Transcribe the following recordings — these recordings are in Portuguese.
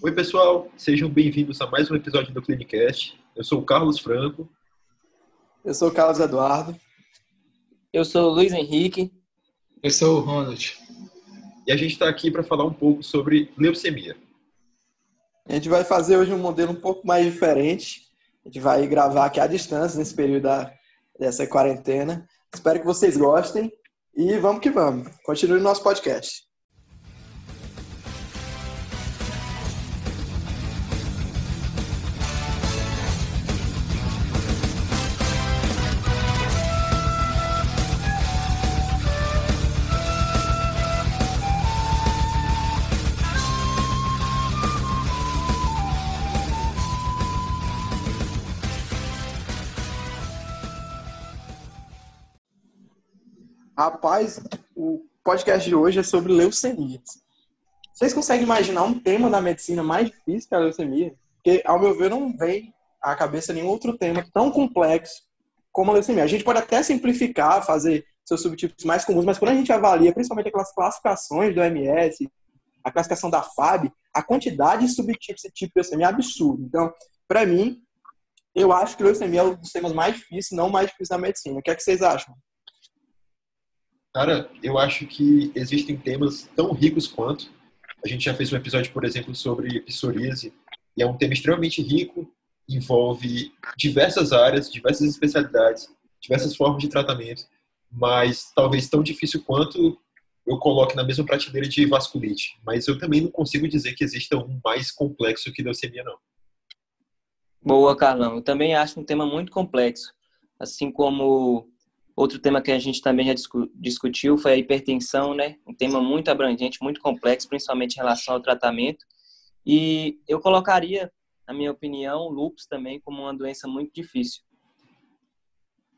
Oi, pessoal, sejam bem-vindos a mais um episódio do Clinicast. Eu sou o Carlos Franco. Eu sou o Carlos Eduardo. Eu sou o Luiz Henrique. Eu sou o Ronald. E a gente está aqui para falar um pouco sobre leucemia. A gente vai fazer hoje um modelo um pouco mais diferente. A gente vai gravar aqui à distância nesse período da, dessa quarentena. Espero que vocês gostem e vamos que vamos. Continue o nosso podcast. Rapaz, o podcast de hoje é sobre leucemia. Vocês conseguem imaginar um tema da medicina mais difícil que a leucemia? Porque, ao meu ver, não vem à cabeça nenhum outro tema tão complexo como a leucemia. A gente pode até simplificar, fazer seus subtipos mais comuns, mas quando a gente avalia, principalmente aquelas classificações do MS, a classificação da FAB, a quantidade de subtipos e tipos de leucemia é absurda. Então, para mim, eu acho que leucemia é um dos temas mais difíceis, não mais difícil da medicina. O que é que vocês acham? Cara, eu acho que existem temas tão ricos quanto. A gente já fez um episódio, por exemplo, sobre psoríase, e é um tema extremamente rico, envolve diversas áreas, diversas especialidades, diversas formas de tratamento, mas talvez tão difícil quanto eu coloque na mesma prateleira de vasculite. Mas eu também não consigo dizer que exista um mais complexo que leucemia, não. Boa, Carlão. Eu também acho um tema muito complexo. Assim como Outro tema que a gente também já discutiu foi a hipertensão, né? Um tema muito abrangente, muito complexo, principalmente em relação ao tratamento. E eu colocaria, na minha opinião, o lúpus também como uma doença muito difícil.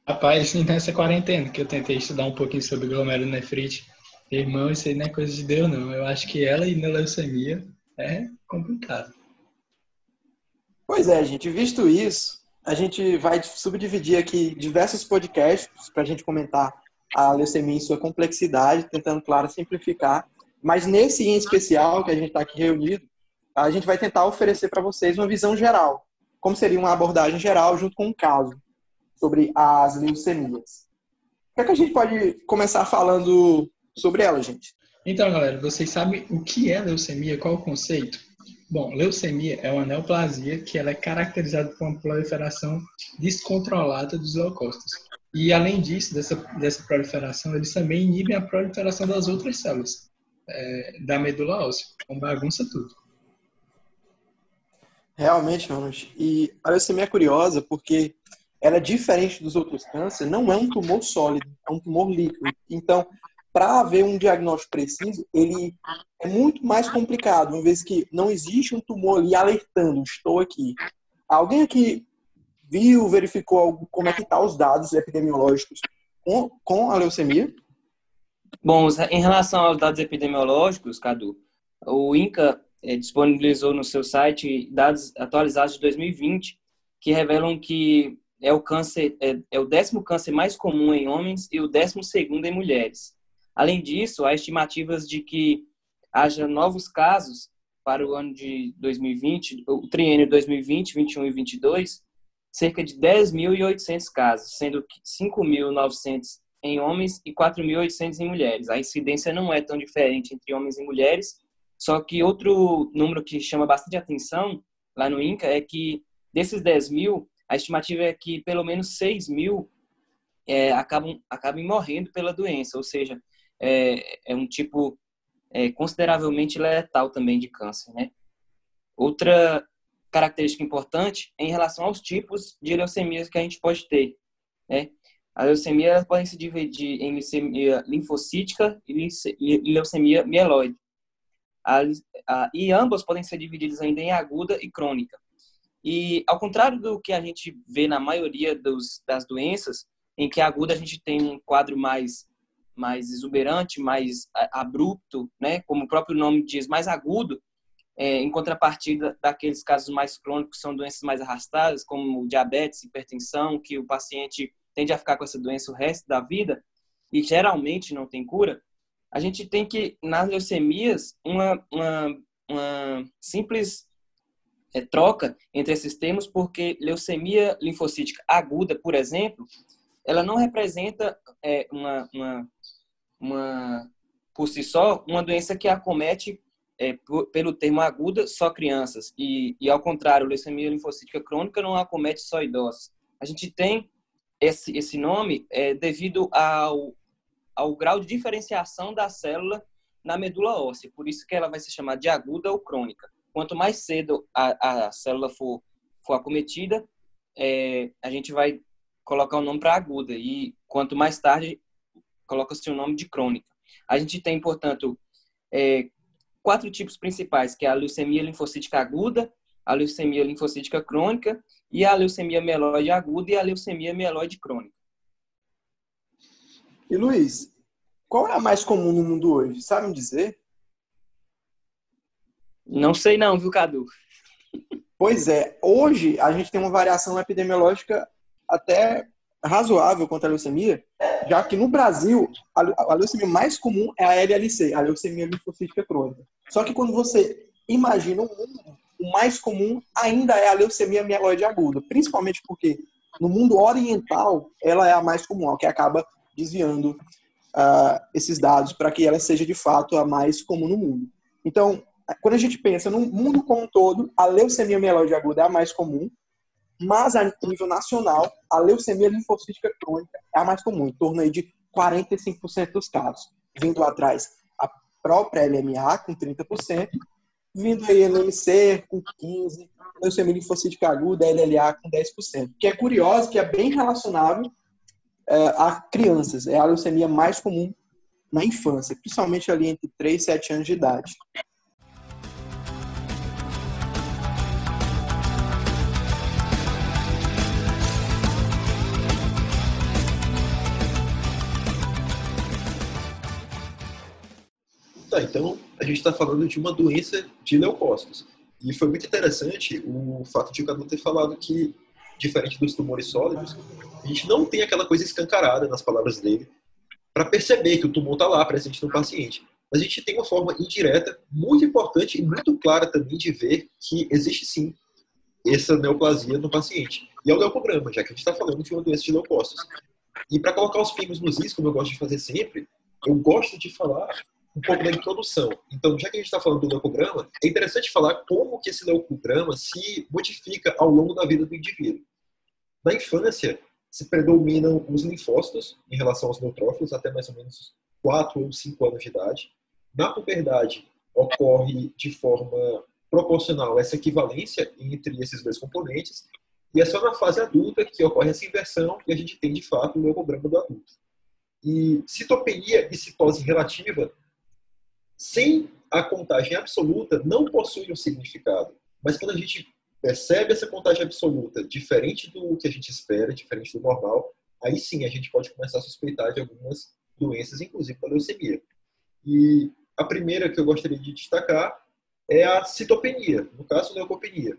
Rapaz, então essa quarentena que eu tentei estudar um pouquinho sobre glomerulonefrite, irmão, isso aí não é coisa de Deus, não. Eu acho que ela e na leucemia é complicado. Pois é, gente, visto isso, a gente vai subdividir aqui diversos podcasts para a gente comentar a leucemia em sua complexidade, tentando, claro, simplificar. Mas nesse em especial, que a gente está aqui reunido, a gente vai tentar oferecer para vocês uma visão geral. Como seria uma abordagem geral junto com um caso sobre as leucemias. O que, é que a gente pode começar falando sobre ela, gente? Então, galera, vocês sabem o que é leucemia? Qual o conceito? Bom, leucemia é uma neoplasia que ela é caracterizada por uma proliferação descontrolada dos leucócitos. E além disso, dessa, dessa proliferação, eles também inibem a proliferação das outras células é, da medula óssea, então bagunça tudo. Realmente, Ronald. E a leucemia é curiosa porque ela é diferente dos outros cânceres, não é um tumor sólido, é um tumor líquido. Então, para haver um diagnóstico preciso, ele é muito mais complicado, uma vez que não existe um tumor ali alertando, estou aqui. Alguém aqui viu, verificou como é que tá os dados epidemiológicos com, com a leucemia? Bom, em relação aos dados epidemiológicos, Cadu, o INCA é, disponibilizou no seu site dados atualizados de 2020 que revelam que é o câncer é, é o décimo câncer mais comum em homens e o décimo segundo em mulheres. Além disso, há estimativas de que haja novos casos para o ano de 2020, o triênio 2020, 21 e 22, cerca de 10.800 casos, sendo que 5.900 em homens e 4.800 em mulheres. A incidência não é tão diferente entre homens e mulheres, só que outro número que chama bastante atenção lá no INCA é que desses 10 mil, a estimativa é que pelo menos 6 mil é, acabam, acabam morrendo pela doença, ou seja, é, é um tipo é, consideravelmente letal também de câncer, né? Outra característica importante é em relação aos tipos de leucemias que a gente pode ter, né? A leucemia pode se dividir em leucemia linfocítica e leucemia mieloide. A, a, e ambas podem ser divididas ainda em aguda e crônica. E ao contrário do que a gente vê na maioria dos, das doenças, em que a aguda a gente tem um quadro mais mais exuberante, mais abrupto, né? Como o próprio nome diz, mais agudo, é, em contrapartida daqueles casos mais crônicos, que são doenças mais arrastadas, como diabetes, hipertensão, que o paciente tende a ficar com essa doença o resto da vida e geralmente não tem cura. A gente tem que, nas leucemias, uma, uma, uma simples é, troca entre esses termos, porque leucemia linfocítica aguda, por exemplo, ela não representa é, uma, uma, uma, por si só, uma doença que acomete, é, pelo termo aguda, só crianças. E, e, ao contrário, leucemia linfocítica crônica não acomete só idosos. A gente tem esse, esse nome é, devido ao, ao grau de diferenciação da célula na medula óssea. Por isso que ela vai se chamar de aguda ou crônica. Quanto mais cedo a, a célula for, for acometida, é, a gente vai colocar o nome para aguda. E quanto mais tarde, coloca-se o nome de crônica. A gente tem, portanto, é, quatro tipos principais, que é a leucemia linfocítica aguda, a leucemia linfocítica crônica e a leucemia mieloide aguda e a leucemia mieloide crônica. E Luiz, qual é a mais comum no mundo hoje? Sabe me dizer? Não sei não, viu, Cadu? Pois é, hoje a gente tem uma variação epidemiológica até razoável contra a leucemia, já que no Brasil a leucemia mais comum é a LLC, a leucemia linfocítica crônica. Só que quando você imagina o mundo, o mais comum ainda é a leucemia mieloide aguda, principalmente porque no mundo oriental ela é a mais comum, que acaba desviando uh, esses dados para que ela seja de fato a mais comum no mundo. Então, quando a gente pensa no mundo como um todo, a leucemia mieloide aguda é a mais comum, mas a nível nacional, a leucemia linfocítica crônica é a mais comum, em torno aí de 45% dos casos. Vindo atrás a própria LMA com 30%, vindo aí LMC com 15%, leucemia linfocítica aguda, LLA com 10%. Que é curioso, que é bem relacionável é, a crianças. É a leucemia mais comum na infância, principalmente ali entre 3 e 7 anos de idade. Tá, então a gente está falando de uma doença de leucócitos. E foi muito interessante o fato de o Cadu ter falado que, diferente dos tumores sólidos, a gente não tem aquela coisa escancarada nas palavras dele para perceber que o tumor está lá presente no paciente. Mas a gente tem uma forma indireta, muito importante e muito clara também de ver que existe sim essa neoplasia no paciente. E é o leucograma, já que a gente está falando de uma doença de leucócitos. E para colocar os pingos nos is, como eu gosto de fazer sempre, eu gosto de falar um pouco da introdução. Então, já que a gente está falando do leucograma, é interessante falar como que esse leucograma se modifica ao longo da vida do indivíduo. Na infância, se predominam os linfócitos em relação aos neutrófilos até mais ou menos 4 ou 5 anos de idade. Na puberdade, ocorre de forma proporcional essa equivalência entre esses dois componentes, e é só na fase adulta que ocorre essa inversão e a gente tem, de fato, o leucograma do adulto. E citopenia e citose relativa sem a contagem absoluta, não possui um significado. Mas quando a gente percebe essa contagem absoluta diferente do que a gente espera, diferente do normal, aí sim a gente pode começar a suspeitar de algumas doenças, inclusive da leucemia. E a primeira que eu gostaria de destacar é a citopenia, no caso, leucopenia.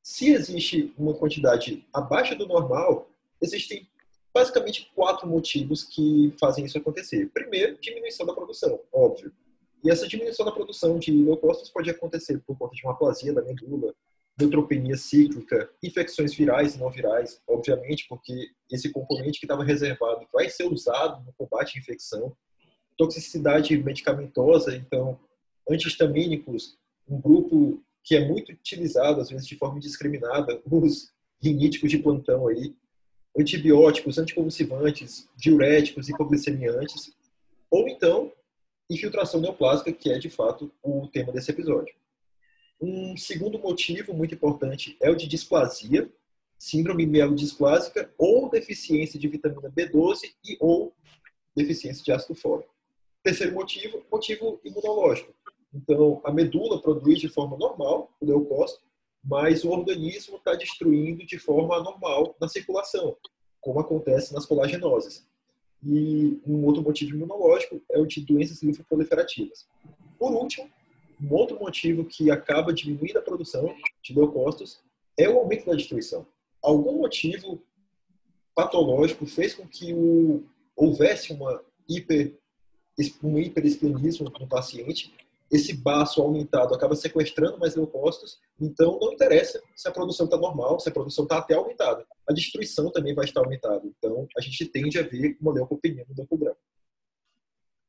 Se existe uma quantidade abaixo do normal, existem basicamente quatro motivos que fazem isso acontecer. Primeiro, diminuição da produção, óbvio. E essa diminuição da produção de leucócitos pode acontecer por conta de uma aplasia da medula, neutropenia cíclica, infecções virais e não virais, obviamente, porque esse componente que estava reservado vai ser usado no combate à infecção, toxicidade medicamentosa, então, antihistamínicos, um grupo que é muito utilizado, às vezes de forma indiscriminada, os riníticos de plantão aí, antibióticos, anticonvulsivantes, diuréticos, hipoglicemiantes, ou então infiltração neoplásica, que é de fato o tema desse episódio. Um segundo motivo muito importante é o de displasia, síndrome mielodisplásica ou deficiência de vitamina B12 e ou deficiência de ácido fólico. Terceiro motivo, motivo imunológico. Então, a medula produz de forma normal o leucócito, mas o organismo está destruindo de forma anormal na circulação, como acontece nas colagenoses. E um outro motivo imunológico é o de doenças linfoproliferativas. Por último, um outro motivo que acaba diminuindo a produção de leucócitos é o aumento da destruição. Algum motivo patológico fez com que o, houvesse uma hiper, um hiperesplenismo no paciente. Esse baço aumentado acaba sequestrando mais leucócitos Então, não interessa se a produção está normal, se a produção está até aumentada. A destruição também vai estar aumentada. Então, a gente tende a ver uma leucopenia no leucograma.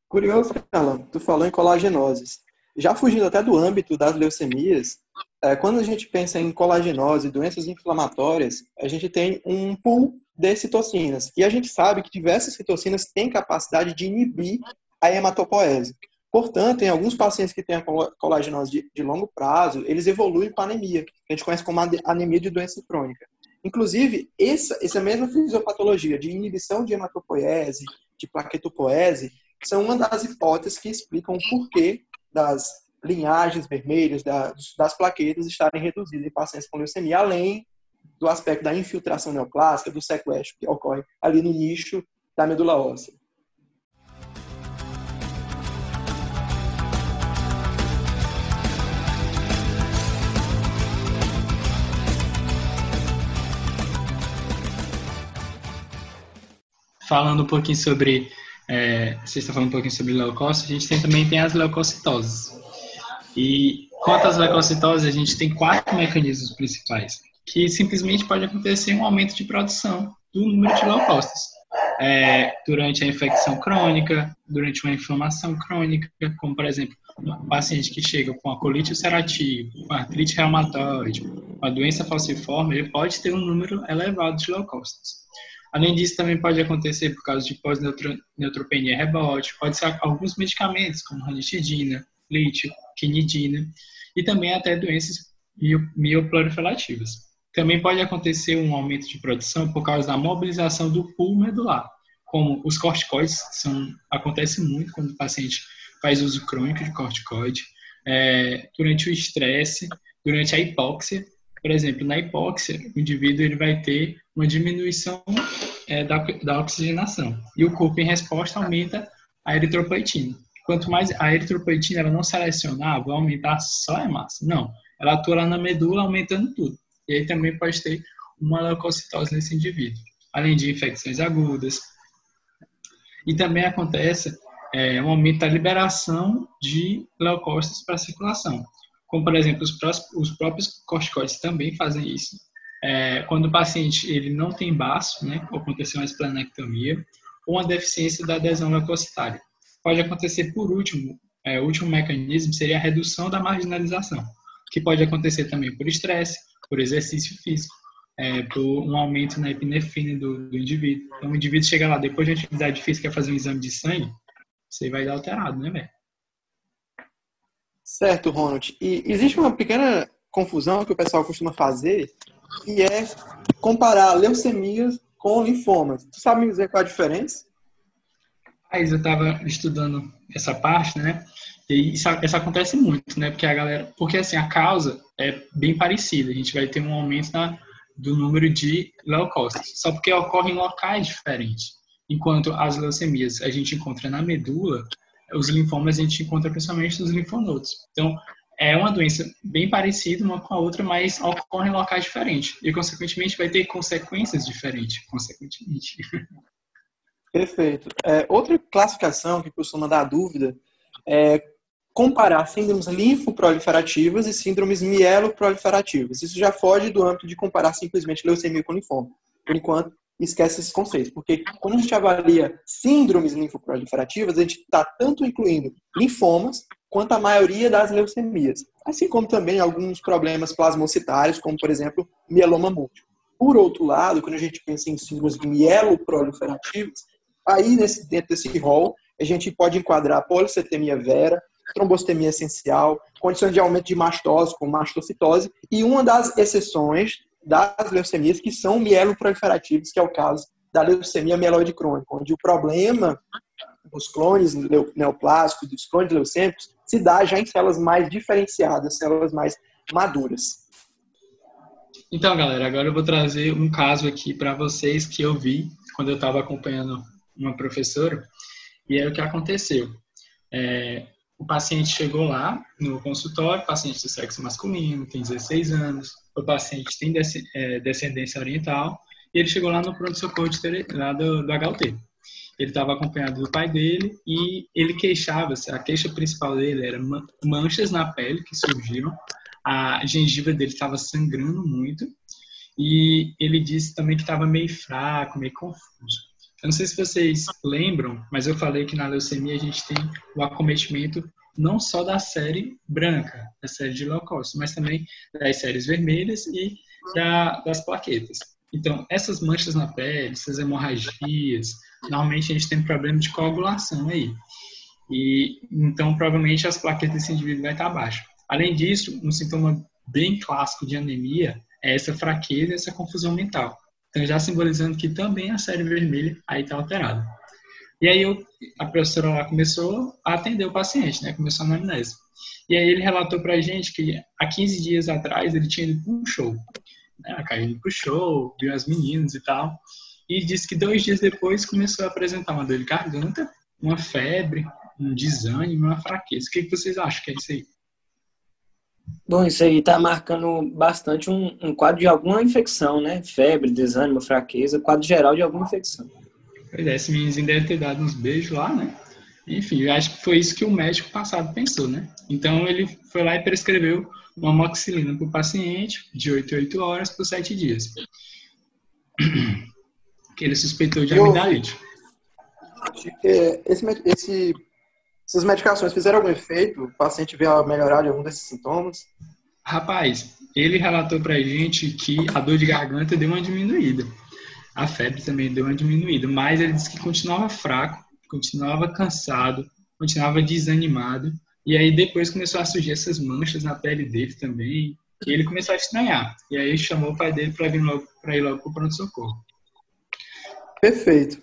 Curioso, Carla, tu falou em colagenoses. Já fugindo até do âmbito das leucemias, é, quando a gente pensa em colagenose doenças inflamatórias, a gente tem um pool de citocinas. E a gente sabe que diversas citocinas têm capacidade de inibir a hematopoese. Portanto, em alguns pacientes que têm a colagenose de, de longo prazo, eles evoluem com anemia, que a gente conhece como anemia de doença crônica. Inclusive, essa, essa mesma fisiopatologia de inibição de hematopoese, de plaquetopoese, são uma das hipóteses que explicam o porquê das linhagens vermelhas, das, das plaquetas estarem reduzidas em pacientes com leucemia, além do aspecto da infiltração neoplásica, do sequestro que ocorre ali no nicho da medula óssea. Falando um pouquinho sobre, é, vocês estão falando um pouquinho sobre leucócitos, a gente tem, também tem as leucocitoses. E quanto às leucocitoses, a gente tem quatro mecanismos principais, que simplesmente pode acontecer um aumento de produção do número de leucócitos. É, durante a infecção crônica, durante uma inflamação crônica, como por exemplo, um paciente que chega com a colite ulcerativa, com artrite reumatoide, com a doença falciforme, ele pode ter um número elevado de leucócitos. Além disso, também pode acontecer por causa de pós-neutropenia rebote, pode ser alguns medicamentos, como ranitidina, lítio, quinidina, e também até doenças mioproliferativas. Também pode acontecer um aumento de produção por causa da mobilização do pool medular, como os corticoides, são, acontece muito quando o paciente faz uso crônico de corticoide, é, durante o estresse, durante a hipóxia. Por exemplo, na hipóxia, o indivíduo ele vai ter uma diminuição é, da, da oxigenação. E o corpo, em resposta, aumenta a eritropoetina. Quanto mais a eritropoetina ela não selecionar, vai aumentar só a massa. Não, ela atua lá na medula, aumentando tudo. E aí também pode ter uma leucocitose nesse indivíduo. Além de infecções agudas. E também acontece é, um aumento da liberação de leucócitos para a circulação. Como, por exemplo, os, os próprios corticoides também fazem isso é, quando o paciente ele não tem baço, né, ou aconteceu uma esplanectomia, ou uma deficiência da adesão leucocitária. Pode acontecer por último, é, o último mecanismo seria a redução da marginalização, que pode acontecer também por estresse, por exercício físico, é, por um aumento na epinefrina do, do, indivíduo. Então, o indivíduo chega lá, depois de atividade física, fazer um exame de sangue, você vai dar alterado, né, velho? Certo, Ronald. E existe uma pequena confusão que o pessoal costuma fazer, que é comparar leucemias com linfomas. Tu sabe me dizer qual é a diferença? Mas eu estava estudando essa parte, né? E isso, isso, acontece muito, né? Porque a galera, porque assim a causa é bem parecida. A gente vai ter um aumento na, do número de leucócitos, só porque ocorre em locais diferentes. Enquanto as leucemias a gente encontra na medula, os linfomas a gente encontra principalmente nos linfonodos. Então, é uma doença bem parecida uma com a outra, mas ocorre em locais diferentes. E, consequentemente, vai ter consequências diferentes, consequentemente. Perfeito. É, outra classificação que costuma dar dúvida é comparar síndromes linfoproliferativas e síndromes mieloproliferativas. Isso já foge do âmbito de comparar simplesmente leucemia com linfoma. Por enquanto, esquece esses conceitos, porque quando a gente avalia síndromes linfoproliferativas, a gente está tanto incluindo linfomas quanto a maioria das leucemias, assim como também alguns problemas plasmocitários, como por exemplo mieloma múltiplo. Por outro lado, quando a gente pensa em síndromes mieloproliferativas, aí nesse, dentro desse rol a gente pode enquadrar policetemia vera, trombostemia essencial, condições de aumento de mastose, como mastocitose, e uma das exceções das leucemias que são mieloproliferativas, que é o caso da leucemia mieloide crônica, onde o problema dos clones neoplásicos, dos clones leucêmicos, se dá já em células mais diferenciadas, células mais maduras. Então, galera, agora eu vou trazer um caso aqui para vocês que eu vi quando eu estava acompanhando uma professora, e é o que aconteceu. É, o paciente chegou lá no consultório, paciente do sexo masculino, tem 16 anos, o paciente tem é, descendência oriental, e ele chegou lá no pronto-socorro lá do, do HUT. Ele estava acompanhado do pai dele e ele queixava-se, a queixa principal dele era manchas na pele que surgiram a gengiva dele estava sangrando muito e ele disse também que estava meio fraco, meio confuso. Eu não sei se vocês lembram, mas eu falei que na leucemia a gente tem o acometimento não só da série branca, da série de leucócitos, mas também das séries vermelhas e da, das plaquetas. Então, essas manchas na pele, essas hemorragias, normalmente a gente tem problema de coagulação aí. E então, provavelmente, as plaquetas desse indivíduo vai estar baixo. Além disso, um sintoma bem clássico de anemia é essa fraqueza, essa confusão mental. Então, já simbolizando que também a série vermelha aí está alterada. E aí eu, a professora lá começou a atender o paciente, né? Começou a anamnese. E aí ele relatou para a gente que há 15 dias atrás ele tinha ido para um show. Né? Para o show, viu as meninas e tal. E disse que dois dias depois começou a apresentar uma dor de garganta, uma febre, um desânimo, uma fraqueza. O que vocês acham que é isso aí? Bom, isso aí está marcando bastante um, um, quadro de alguma infecção, né? Febre, desânimo, fraqueza, quadro geral de alguma infecção. Pois é, esse meninozinho deve ter dado uns beijos lá, né? Enfim, eu acho que foi isso que o médico passado pensou, né? Então ele foi lá e prescreveu uma moxilina para o paciente de 8 a 8 horas por 7 dias. Que ele suspeitou de amidalite. É, esse, esse, essas medicações fizeram algum efeito? O paciente veio a melhorar de algum desses sintomas? Rapaz, ele relatou pra gente que a dor de garganta deu uma diminuída. A febre também deu uma diminuída, mas ele disse que continuava fraco, continuava cansado, continuava desanimado. E aí depois começou a surgir essas manchas na pele dele também. E ele começou a estranhar. E aí chamou o pai dele para ir logo para ir logo para o pronto-socorro. Perfeito.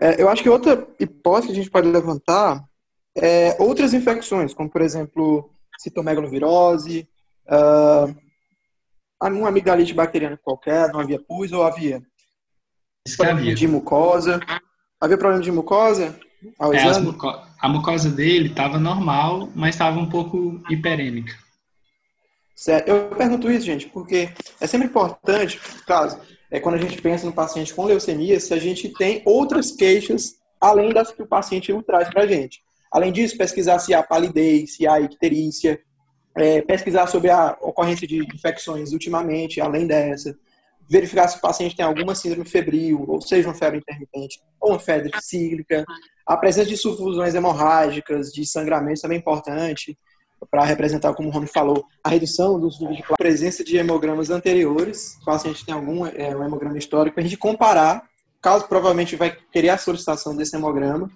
É, eu acho que outra hipótese que a gente pode levantar é outras infecções, como por exemplo citomegalovirose, uh, uma amigdalite bacteriana qualquer, não havia pus ou havia problema de mucosa. Havia problema de mucosa ao é? Muco... A mucosa dele estava normal, mas estava um pouco hiperêmica. Certo. Eu pergunto isso, gente, porque é sempre importante, caso, é quando a gente pensa no paciente com leucemia, se a gente tem outras queixas além das que o paciente traz para a gente. Além disso, pesquisar se há palidez, se há icterícia, é, pesquisar sobre a ocorrência de infecções ultimamente, além dessa, verificar se o paciente tem alguma síndrome febril, ou seja, uma febre intermitente, ou uma febre cíclica. A presença de sufusões hemorrágicas, de sangramentos também é importante, para representar, como o Rony falou, a redução dos níveis de a presença de hemogramas anteriores, se o paciente tem algum é, um hemograma histórico, a gente comparar, caso provavelmente vai querer a solicitação desse hemograma,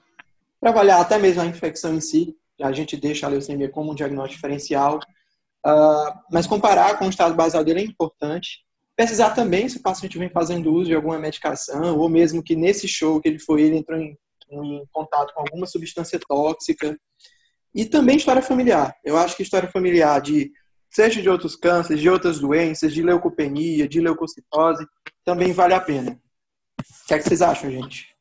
para avaliar até mesmo a infecção em si, a gente deixa a leucemia como um diagnóstico diferencial, uh, mas comparar com o estado basal dele é importante, Pesquisar também se o paciente vem fazendo uso de alguma medicação, ou mesmo que nesse show que ele foi, ele entrou em, em contato com alguma substância tóxica. E também história familiar. Eu acho que história familiar de seja de outros cânceres, de outras doenças, de leucopenia, de leucocitose, também vale a pena. O que, é que vocês acham, gente?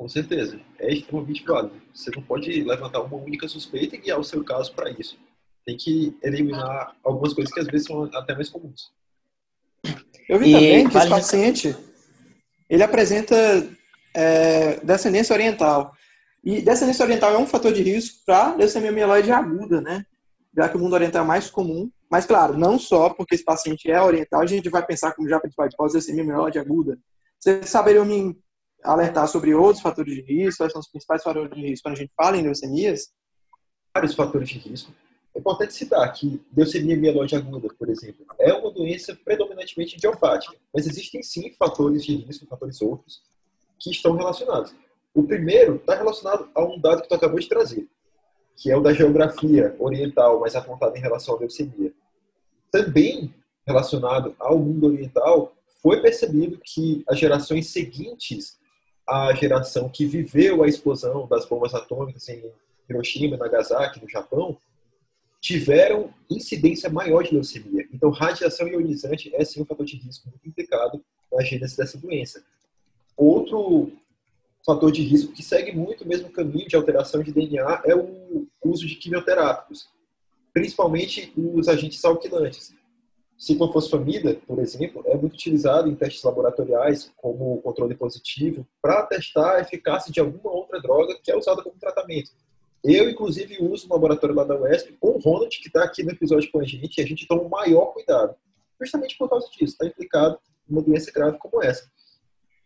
Com certeza. É extremamente válido. Você não pode levantar uma única suspeita e guiar o seu caso para isso tem que eliminar algumas coisas que às vezes são até mais comuns. Eu vi e também que esse paciente ele apresenta é, descendência oriental. E descendência oriental é um fator de risco para leucemia mieloide aguda, né? Já que o mundo oriental é mais comum. Mas, claro, não só porque esse paciente é oriental, a gente vai pensar como já principal hipótese leucemia mieloide aguda. Vocês saberiam me alertar sobre outros fatores de risco? Quais são os principais fatores de risco quando a gente fala em leucemias? Vários fatores de risco. É importante citar que leucemia mieloide aguda, por exemplo, é uma doença predominantemente idiopática, mas existem sim fatores de risco, fatores outros, que estão relacionados. O primeiro está relacionado a um dado que tu acabou de trazer, que é o da geografia oriental, mais apontado em relação à leucemia. Também relacionado ao mundo oriental, foi percebido que as gerações seguintes à geração que viveu a explosão das bombas atômicas em Hiroshima Nagasaki, no Japão, tiveram incidência maior de leucemia. Então, radiação ionizante é sim um fator de risco muito implicado na gênese dessa doença. Outro fator de risco que segue muito o mesmo caminho de alteração de DNA é o uso de quimioterápicos, principalmente os agentes alquilantes. Ciclofosfamida, por exemplo, é muito utilizado em testes laboratoriais como controle positivo para testar a eficácia de alguma outra droga que é usada como tratamento. Eu, inclusive, uso o laboratório lá da UESP com o Ronald, que está aqui no episódio com a gente, e a gente toma o maior cuidado, justamente por causa disso, está implicado em uma doença grave como essa.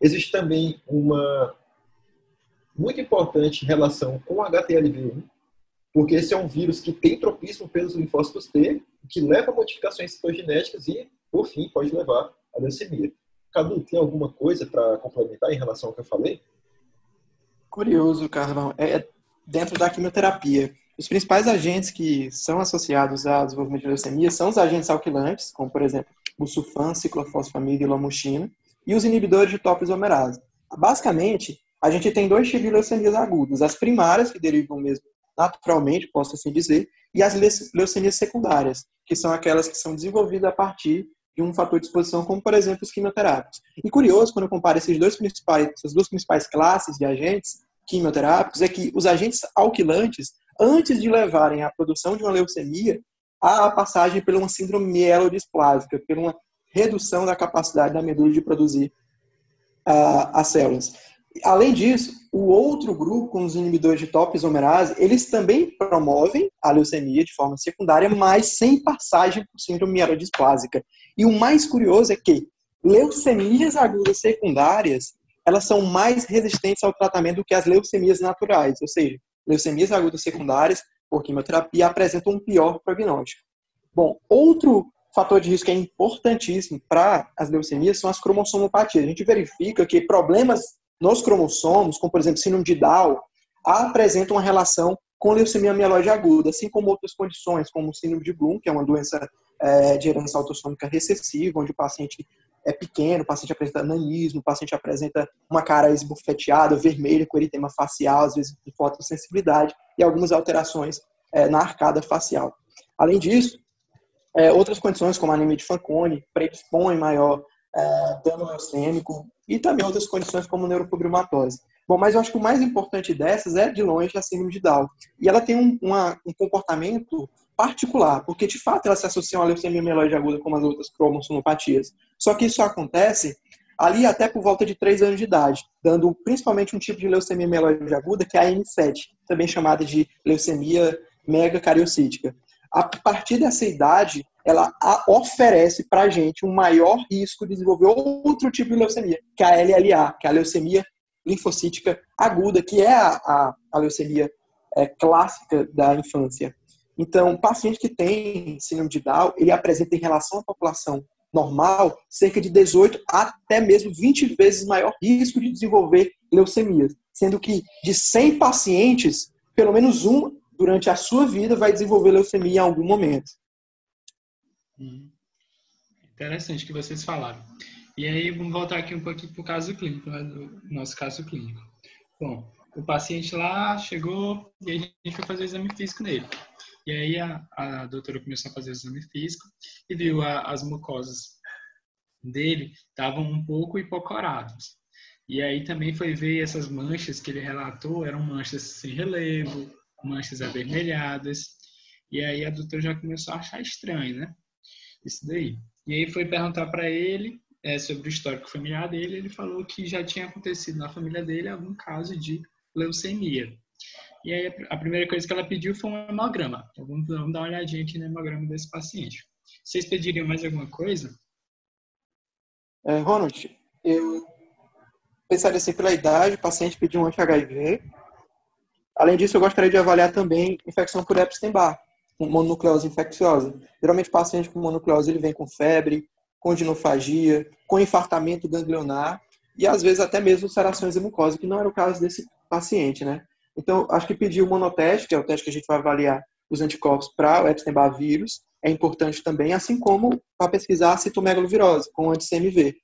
Existe também uma muito importante relação com o HTLV1, porque esse é um vírus que tem tropismo pelos linfócitos T, que leva a modificações citogenéticas e, por fim, pode levar à leucemia. Cadu, tem alguma coisa para complementar em relação ao que eu falei? Curioso, Carlão. É dentro da quimioterapia. Os principais agentes que são associados ao desenvolvimento de leucemia são os agentes alquilantes, como, por exemplo, o sulfan, ciclofosfamida e lamoxina, e os inibidores de topoisomerase. Basicamente, a gente tem dois tipos de leucemias agudas. As primárias, que derivam mesmo naturalmente, posso assim dizer, e as leucemias secundárias, que são aquelas que são desenvolvidas a partir de um fator de exposição, como, por exemplo, os quimioterápicos. E curioso, quando eu comparo esses dois principais, essas duas principais classes de agentes, quimioterápicos é que os agentes alquilantes, antes de levarem à produção de uma leucemia, há a passagem por uma síndrome mielodisplásica, por uma redução da capacidade da medula de produzir uh, as células. Além disso, o outro grupo, os inibidores de topoisomerase, eles também promovem a leucemia de forma secundária, mas sem passagem por síndrome mielodisplásica. E o mais curioso é que leucemias agudas secundárias elas são mais resistentes ao tratamento do que as leucemias naturais, ou seja, leucemias agudas secundárias por quimioterapia apresentam um pior prognóstico. Bom, outro fator de risco que é importantíssimo para as leucemias são as cromossomopatias. A gente verifica que problemas nos cromossomos, como por exemplo síndrome de Down, apresentam uma relação com leucemia mieloide aguda, assim como outras condições, como síndrome de Bloom, que é uma doença é, de herança autossômica recessiva, onde o paciente é pequeno, o paciente apresenta nanismo, o paciente apresenta uma cara esbufeteada, vermelha, com eritema facial, às vezes com fotossensibilidade, e algumas alterações é, na arcada facial. Além disso, é, outras condições, como anemia de Fanconi, predispõem maior é, dano leucêmico, e também outras condições como neurofibromatose. Bom, mas eu acho que o mais importante dessas é, de longe, a síndrome de Down. E ela tem um, uma, um comportamento particular, porque de fato elas se associam à leucemia mieloide aguda como as outras cromossomopatias. Só que isso acontece ali até por volta de 3 anos de idade, dando principalmente um tipo de leucemia mieloide aguda, que é a M7, também chamada de leucemia megacariocítica. A partir dessa idade, ela oferece para a gente um maior risco de desenvolver outro tipo de leucemia, que é a LLA, que é a leucemia linfocítica aguda, que é a, a, a leucemia é, clássica da infância. Então, paciente que tem síndrome de Down, ele apresenta em relação à população normal cerca de 18 até mesmo 20 vezes maior risco de desenvolver leucemia, sendo que de 100 pacientes, pelo menos um durante a sua vida vai desenvolver leucemia em algum momento. Hum. Interessante que vocês falaram. E aí, vamos voltar aqui um pouquinho para o caso clínico, né, nosso caso clínico. Bom, o paciente lá chegou e a gente foi fazer o exame físico nele. E aí a, a doutora começou a fazer o exame físico e viu a, as mucosas dele estavam um pouco hipocoradas. E aí também foi ver essas manchas que ele relatou, eram manchas sem relevo, manchas avermelhadas. E aí a doutora já começou a achar estranho, né? Isso daí. E aí foi perguntar para ele é, sobre o histórico familiar dele. Ele falou que já tinha acontecido na família dele algum caso de leucemia. E aí a primeira coisa que ela pediu foi um hemograma. Então vamos, vamos dar uma olhadinha aqui no hemograma desse paciente. Vocês pediriam mais alguma coisa? É, Ronald, eu pensaria assim, pela idade, o paciente pediu um anti-HIV. Além disso, eu gostaria de avaliar também infecção por Epstein-Barr, com mononucleose infecciosa. Geralmente, paciente com mononucleose ele vem com febre, com dinofagia, com infartamento ganglionar e, às vezes, até mesmo ulcerações de mucosa, que não era o caso desse paciente, né? Então, acho que pedir o monoteste, que é o teste que a gente vai avaliar os anticorpos para o Epstein-Barr vírus, é importante também, assim como para pesquisar a citomegalovirose com anti-CMV.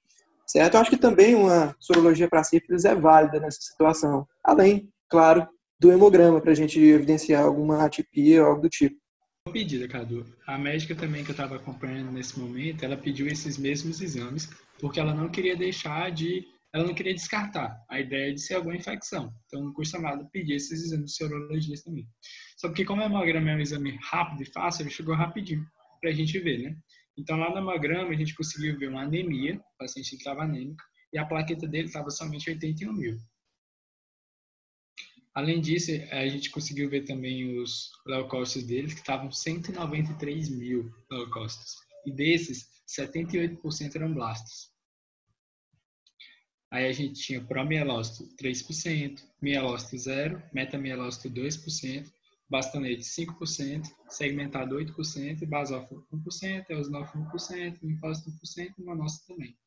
Certo? Eu acho que também uma sorologia para sífilis é válida nessa situação. Além, claro, do hemograma para a gente evidenciar alguma atipia ou algo do tipo. Pedida, Cadu. A médica também que eu estava acompanhando nesse momento, ela pediu esses mesmos exames porque ela não queria deixar de ela não queria descartar a ideia de ser alguma infecção. Então, não custa nada pedir esses exames de sorologia também. Só porque como o hemograma é um exame rápido e fácil, ele chegou rapidinho para a gente ver, né? Então, lá no hemograma, a gente conseguiu ver uma anemia, o paciente estava anêmico, e a plaqueta dele estava somente 81 mil. Além disso, a gente conseguiu ver também os leucócitos deles, que estavam 193 mil leucócitos. E desses, 78% eram blastos. Aí a gente tinha promielócito 3%, mielócito 0%, metamielócito 2%, bastonete 5%, segmentado 8%, basófilo 1%, eosinófilo 1%, linfócito 1% e monócito também.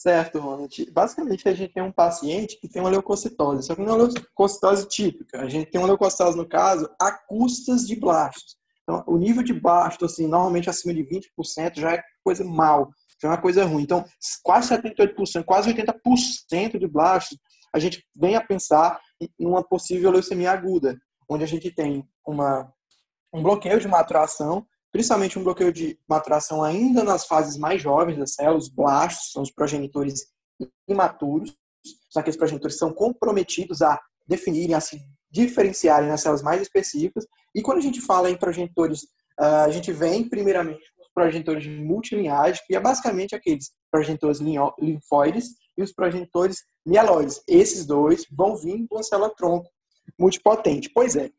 Certo, Ronald. Basicamente, a gente tem um paciente que tem uma leucocitose, só que não é uma leucocitose típica. A gente tem uma leucocitose, no caso, a custas de blastos. Então, o nível de blasto, assim, normalmente acima de 20%, já é coisa mal, já é uma coisa ruim. Então, quase 78%, quase 80% de blastos, a gente vem a pensar em uma possível leucemia aguda, onde a gente tem uma, um bloqueio de maturação principalmente um bloqueio de maturação ainda nas fases mais jovens das células, os blastos, são os progenitores imaturos, são aqueles progenitores que são comprometidos a definirem, a se diferenciarem nas células mais específicas. E quando a gente fala em progenitores, ah, a gente vem primeiramente os progenitores de multilinhagem, que é basicamente aqueles progenitores linfóides e os progenitores mieloides. Esses dois vão vir de uma célula tronco multipotente. Pois é,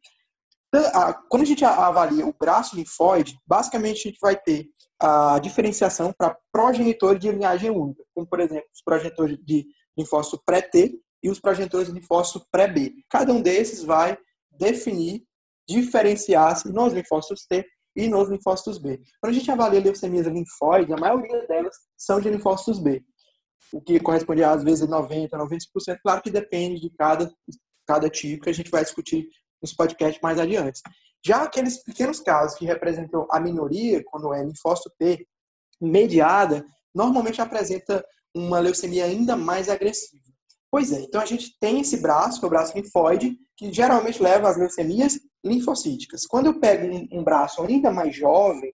quando a gente avalia o braço linfóide, basicamente a gente vai ter a diferenciação para progenitores de linhagem única, como por exemplo os progenitores de linfócito pré-T e os progenitores de linfócito pré-B. Cada um desses vai definir, diferenciar-se nos linfócitos T e nos linfócitos B. Quando a gente avalia leucemias linfóides, a maioria delas são de linfócitos B, o que corresponde às vezes a 90%, 90%. Claro que depende de cada, cada tipo, que a gente vai discutir nos podcasts mais adiante. Já aqueles pequenos casos que representam a minoria, quando é linfócito T mediada, normalmente apresenta uma leucemia ainda mais agressiva. Pois é, então a gente tem esse braço, que é o braço linfóide, que geralmente leva às leucemias linfocíticas. Quando eu pego um, um braço ainda mais jovem,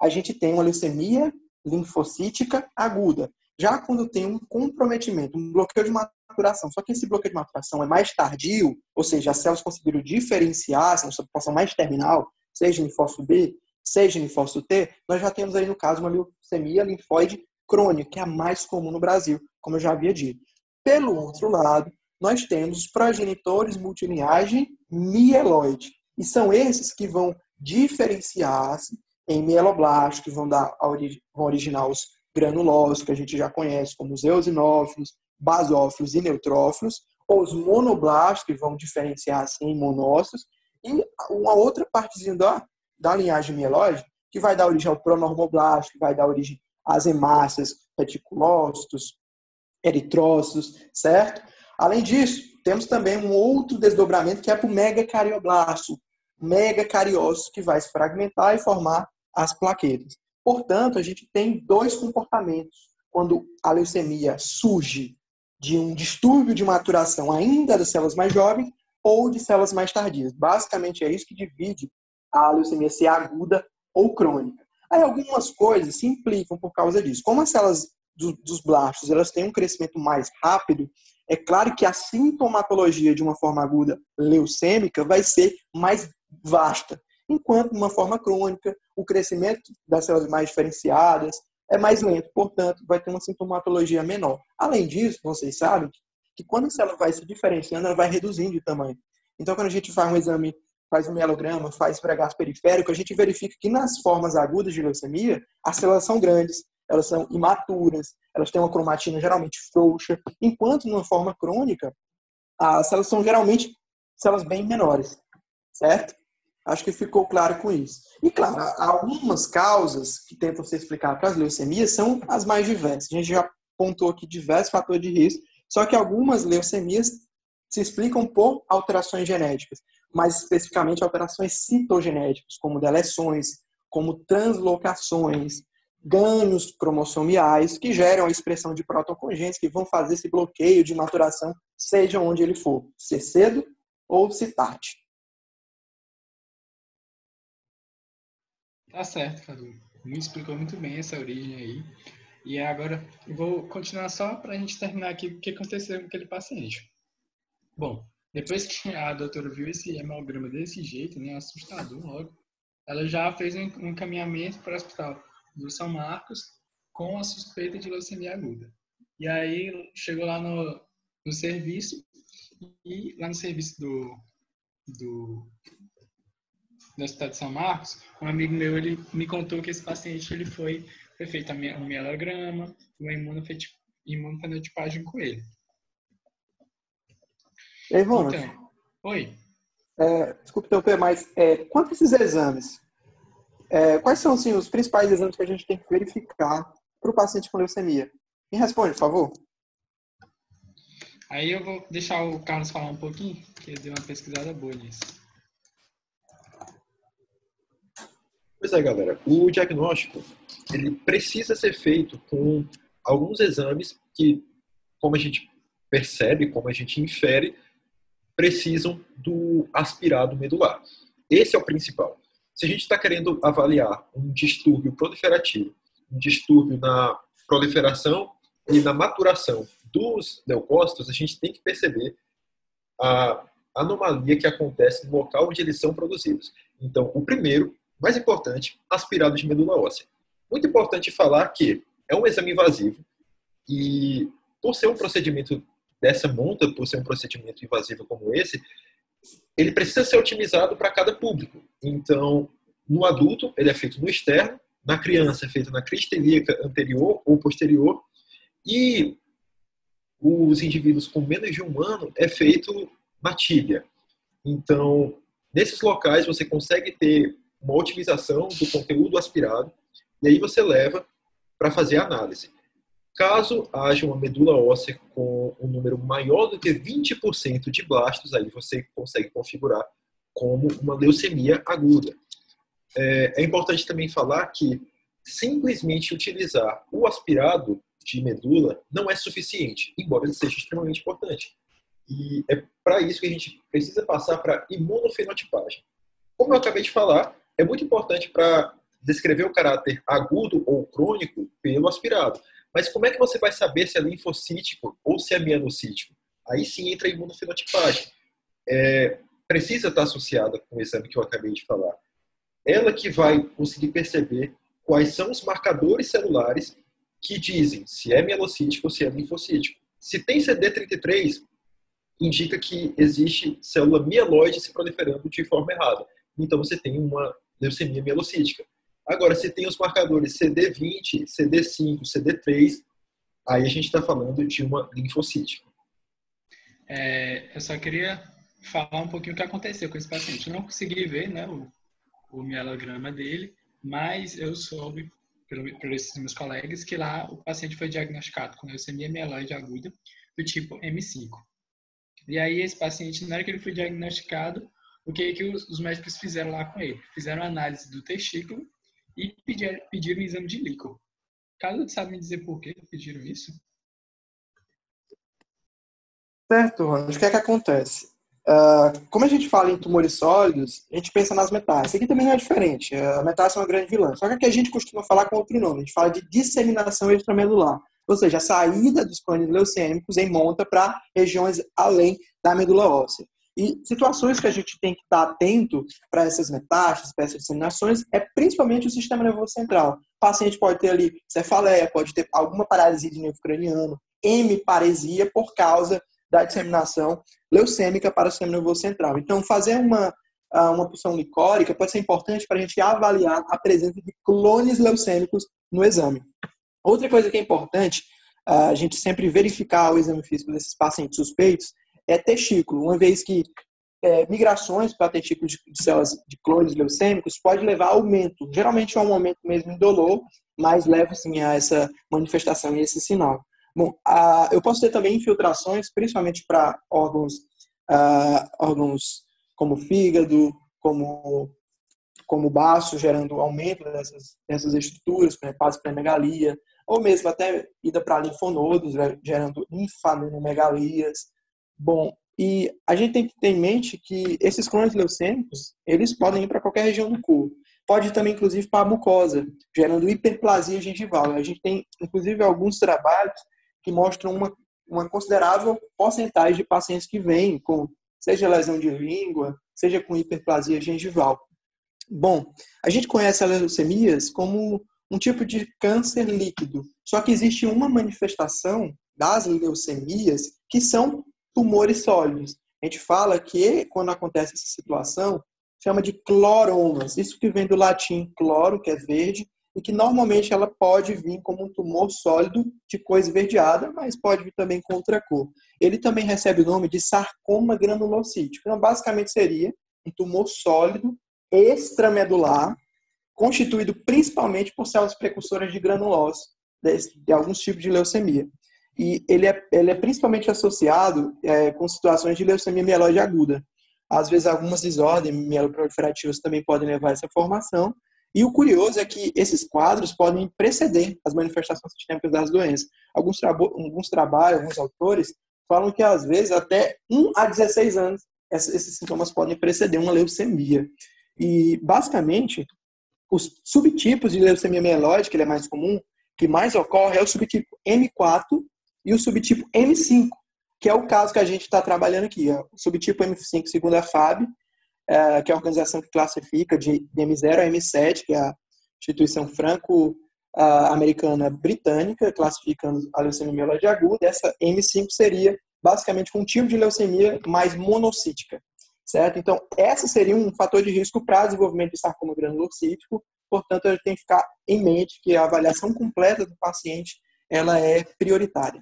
a gente tem uma leucemia linfocítica aguda. Já quando tem um comprometimento, um bloqueio de maturação, só que esse bloqueio de maturação é mais tardio, ou seja, as células conseguiram diferenciar, essa população mais terminal, seja linfócito B, seja linfócito T, nós já temos aí no caso uma leucemia linfóide crônica, que é a mais comum no Brasil, como eu já havia dito. Pelo outro lado, nós temos os progenitores multilinhagem mieloide, e são esses que vão diferenciar-se em mieloblastos, que vão, dar vão originar os granulócitos, que a gente já conhece, como os eosinófilos, basófilos e neutrófilos, ou os monoblastos, que vão diferenciar assim, em monócitos, e uma outra partezinha da, da linhagem mielóide, que vai dar origem ao pronormoblasto, que vai dar origem às hemácias, reticulócitos, eritrócitos, certo? Além disso, temos também um outro desdobramento que é para o megacarioblasto, megacariócito, que vai se fragmentar e formar as plaquetas. Portanto, a gente tem dois comportamentos quando a leucemia surge de um distúrbio de maturação ainda das células mais jovens ou de células mais tardias. Basicamente é isso que divide a leucemia ser aguda ou crônica. Aí algumas coisas se implicam por causa disso. Como as células do, dos blastos elas têm um crescimento mais rápido, é claro que a sintomatologia de uma forma aguda leucêmica vai ser mais vasta enquanto numa forma crônica, o crescimento das células mais diferenciadas é mais lento, portanto, vai ter uma sintomatologia menor. Além disso, vocês sabem que quando a célula vai se diferenciando, ela vai reduzindo de tamanho. Então, quando a gente faz um exame, faz um mielograma, faz pregaço periférico, a gente verifica que nas formas agudas de leucemia, as células são grandes, elas são imaturas, elas têm uma cromatina geralmente frouxa, enquanto numa forma crônica, as células são geralmente células bem menores, certo? Acho que ficou claro com isso. E, claro, algumas causas que tentam ser explicadas para as leucemias são as mais diversas. A gente já pontuou aqui diversos fatores de risco, só que algumas leucemias se explicam por alterações genéticas, mais especificamente alterações citogenéticas, como deleções, como translocações, ganhos cromossomiais, que geram a expressão de protocongênesis, que vão fazer esse bloqueio de maturação, seja onde ele for, se cedo ou se tarde. Tá certo, Cadu. Me explicou muito bem essa origem aí. E agora eu vou continuar só para a gente terminar aqui o que aconteceu com aquele paciente. Bom, depois que a doutora viu esse hemograma desse jeito, né, assustador logo, ela já fez um encaminhamento para o hospital do São Marcos com a suspeita de leucemia aguda. E aí chegou lá no, no serviço e lá no serviço do, do, do Hospital de São Marcos, um amigo meu ele me contou que esse paciente ele foi, foi feito um mielograma, uma imunofenotipagem com ele. Ei, Ronald. Então, oi. É, desculpe interromper, mas é, quanto a esses exames, é, quais são assim, os principais exames que a gente tem que verificar para o paciente com leucemia? Me responde, por favor. Aí eu vou deixar o Carlos falar um pouquinho, que ele deu uma pesquisada boa nisso. Pois é, galera. O diagnóstico ele precisa ser feito com alguns exames que, como a gente percebe, como a gente infere, precisam do aspirado medular. Esse é o principal. Se a gente está querendo avaliar um distúrbio proliferativo, um distúrbio na proliferação e na maturação dos leucócitos, a gente tem que perceber a anomalia que acontece no local onde eles são produzidos. Então, o primeiro, mais importante, aspirado de medula óssea. Muito importante falar que é um exame invasivo e, por ser um procedimento dessa monta, por ser um procedimento invasivo como esse, ele precisa ser otimizado para cada público. Então, no adulto, ele é feito no externo, na criança é feito na crista ilíaca anterior ou posterior, e os indivíduos com menos de um ano é feito na tíbia. Então, nesses locais você consegue ter uma otimização do conteúdo aspirado e aí você leva para fazer a análise. Caso haja uma medula óssea com um número maior do que 20% de blastos, aí você consegue configurar como uma leucemia aguda. É, é importante também falar que simplesmente utilizar o aspirado de medula não é suficiente, embora ele seja extremamente importante. E é para isso que a gente precisa passar para imunofenotipagem. Como eu acabei de falar, é muito importante para descrever o caráter agudo ou crônico pelo aspirado. Mas como é que você vai saber se é linfocítico ou se é mielocítico? Aí sim entra a imunofenotipagem. É, precisa estar associada com o exame que eu acabei de falar. Ela que vai conseguir perceber quais são os marcadores celulares que dizem se é mielocítico ou se é linfocítico. Se tem CD33, indica que existe célula mieloide se proliferando de forma errada. Então você tem uma leucemia mielocítica. Agora, se tem os marcadores CD20, CD5, CD3, aí a gente está falando de uma linfocítica. É, eu só queria falar um pouquinho o que aconteceu com esse paciente. Eu não consegui ver né, o, o mielograma dele, mas eu soube por esses meus colegas, que lá o paciente foi diagnosticado com leucemia mieloide aguda do tipo M5. E aí esse paciente, na hora que ele foi diagnosticado, o que, que os, os médicos fizeram lá com ele? Fizeram análise do testículo e pediram, pediram um exame de líquor. Caso sabe me dizer por que pediram isso? Certo, Ronald. O que é que acontece? Uh, como a gente fala em tumores sólidos, a gente pensa nas metástases. Aqui também não é diferente. A metástase é uma grande vilã. Só que aqui a gente costuma falar com outro nome. A gente fala de disseminação extramedular. Ou seja, a saída dos clones leucêmicos em monta para regiões além da medula óssea. E situações que a gente tem que estar atento para essas metástases, para essas disseminações, é principalmente o sistema nervoso central. O paciente pode ter ali cefaleia, pode ter alguma paralisia de nervo craniano, hemiparesia por causa da disseminação leucêmica para o sistema nervoso central. Então, fazer uma, ah, uma punção licórica pode ser importante para a gente avaliar a presença de clones leucêmicos no exame. Outra coisa que é importante, ah, a gente sempre verificar o exame físico desses pacientes suspeitos, é testículo, uma vez que é, migrações para testículos de, de células de clones leucêmicos pode levar a aumento. Geralmente é um aumento mesmo indolor, mas leva sim a essa manifestação e esse sinal. Bom, a, eu posso ter também infiltrações, principalmente para órgãos, órgãos como fígado, como como baço, gerando aumento dessas, dessas estruturas, como hepatosplenomegalia, ou mesmo até ida para linfonodos, né, gerando linfadenogalias. Bom, e a gente tem que ter em mente que esses clones leucêmicos, eles podem ir para qualquer região do corpo. Pode também, inclusive, para a mucosa, gerando hiperplasia gengival. A gente tem, inclusive, alguns trabalhos que mostram uma, uma considerável porcentagem de pacientes que vêm com seja lesão de língua, seja com hiperplasia gengival. Bom, a gente conhece as leucemias como um tipo de câncer líquido, só que existe uma manifestação das leucemias que são tumores sólidos. A gente fala que quando acontece essa situação, chama de cloromas. Isso que vem do latim cloro, que é verde, e que normalmente ela pode vir como um tumor sólido de cor esverdeada, mas pode vir também com outra cor. Ele também recebe o nome de sarcoma granulocítico. Então, basicamente seria um tumor sólido extramedular, constituído principalmente por células precursoras de granulose, de, de alguns tipos de leucemia. E ele é, ele é principalmente associado é, com situações de leucemia mieloide aguda. Às vezes, algumas desordens mieloproliferativas também podem levar a essa formação, e o curioso é que esses quadros podem preceder as manifestações sistêmicas das doenças. Alguns, alguns trabalhos, alguns autores, falam que às vezes até 1 a 16 anos esses sintomas podem preceder uma leucemia. E basicamente, os subtipos de leucemia mieloide, que ele é mais comum, que mais ocorre é o subtipo M4 e o subtipo M5, que é o caso que a gente está trabalhando aqui. O subtipo M5, segundo a FAB, é, que é a organização que classifica de, M0 a M7, que é a instituição franco-americana britânica, classificando a leucemia mieloide aguda. Essa M5 seria basicamente um tipo de leucemia mais monocítica, certo? Então, essa seria um fator de risco para desenvolvimento de sarcoma granulocítico. Portanto, a gente tem que ficar em mente que a avaliação completa do paciente ela é prioritária.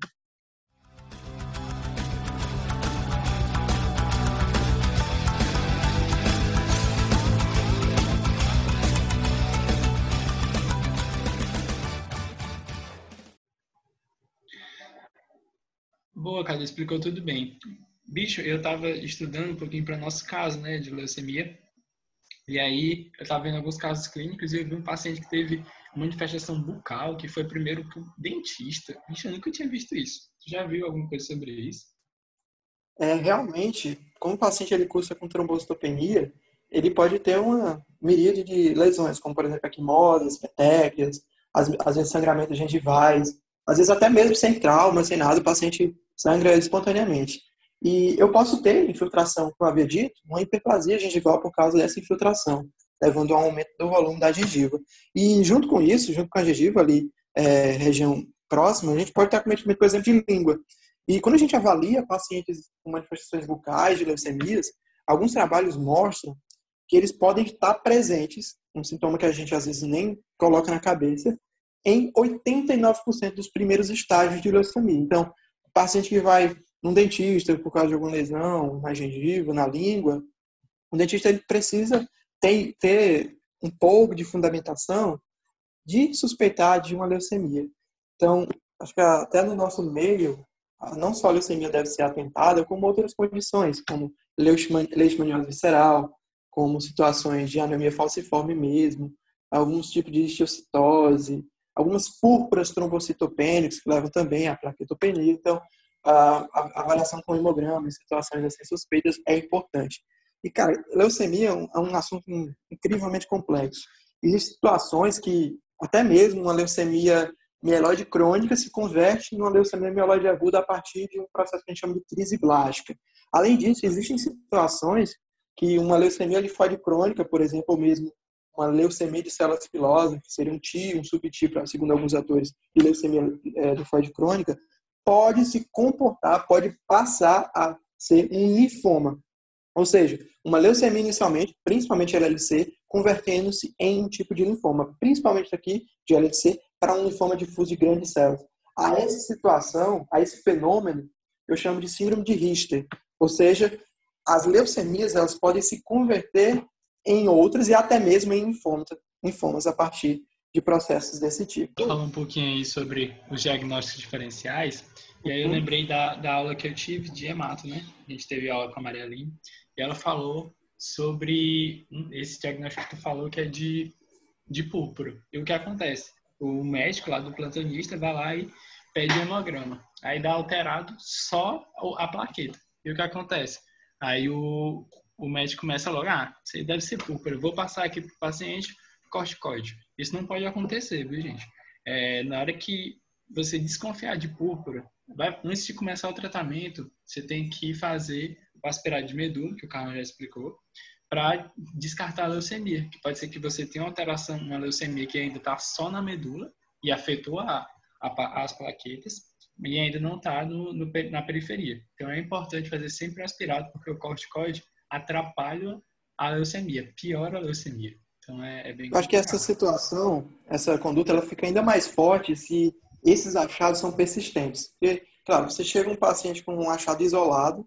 Boa, cara, explicou tudo bem. Bicho, eu estava estudando um pouquinho para nosso caso, né, de leucemia. E aí, eu estava vendo alguns casos clínicos e eu vi um paciente que teve manifestação bucal, que foi primeiro pro dentista. Bicho, eu nunca tinha visto isso. Tu já viu alguma coisa sobre isso? É, realmente, como o paciente ele cursa com trombocitopenia, ele pode ter uma miríade de lesões, como, por exemplo, equimoses, petequias, às, às vezes sangramentos gengivais, às vezes até mesmo sem trauma, sem nada, o paciente sangra espontaneamente. E eu posso ter infiltração, como havia dito, uma hiperplasia gengival por causa dessa infiltração, levando a um aumento do volume da gengiva. E junto com isso, junto com a gengiva ali, é, região próxima, a gente pode ter cometimento, por exemplo, de língua. E quando a gente avalia pacientes com manifestações bucais de leucemias, alguns trabalhos mostram que eles podem estar presentes, um sintoma que a gente às vezes nem coloca na cabeça, em 89% dos primeiros estágios de leucemia. Então, o paciente que vai num dentista por causa de alguma lesão na gengiva, na língua, o dentista ele precisa ter, ter um pouco de fundamentação de suspeitar de uma leucemia. Então, acho que até no nosso meio, não só a leucemia deve ser atentada, como outras condições, como leishmaniose visceral, como situações de anemia falciforme mesmo, alguns tipos de histiocytose, algumas púrpuras trombocitopênicas que levam também à plaquetopenia. Então, a avaliação com hemograma em situações assim suspeitas é importante. E, cara, leucemia é um, é um assunto incrivelmente complexo. Existem situações que até mesmo uma leucemia mieloide crônica se converte em uma leucemia mieloide aguda a partir de um processo que a gente chama de crise blástica. Além disso, existem situações que uma leucemia linfóide crônica, por exemplo, ou mesmo uma leucemia de células pilosas, que seria um tipo, um subtipo, segundo alguns atores, de leucemia é, linfóide crônica, pode se comportar, pode passar a ser um linfoma. Ou seja, uma leucemia inicialmente, principalmente LLC, convertendo-se em um tipo de linfoma, principalmente aqui de LLC, para um linfoma difuso de grandes células. A essa situação, a esse fenômeno, eu chamo de síndrome de Richter. Ou seja, as leucemias elas podem se converter em outras e até mesmo em linfomas, a partir de processos desse tipo. Fala um pouquinho aí sobre os diagnósticos diferenciais. E aí eu uhum. lembrei da, da aula que eu tive de hemato, né? A gente teve aula com a Maria Lima, e ela falou sobre esse diagnóstico que tu falou que é de, de púrpura. E o que acontece? O médico lá do plantonista vai lá e pede hemograma. Aí dá alterado só a plaqueta. E o que acontece? Aí o, o médico começa logo, ah, isso aí deve ser púrpura, vou passar aqui para o paciente corticoide. Isso não pode acontecer, viu, gente? É, na hora que você desconfiar de púrpura, vai, antes de começar o tratamento, você tem que fazer o aspirado de medula, que o Carlos já explicou, para descartar a leucemia, que pode ser que você tenha uma alteração, uma leucemia que ainda está só na medula e afetou a, a, as plaquetas e ainda não está na periferia. Então é importante fazer sempre aspirado, porque o corticoide atrapalha a leucemia, piora a leucemia. Então é, é bem. Eu acho que essa situação, essa conduta, ela fica ainda mais forte se esses achados são persistentes. Porque, claro, você chega um paciente com um achado isolado,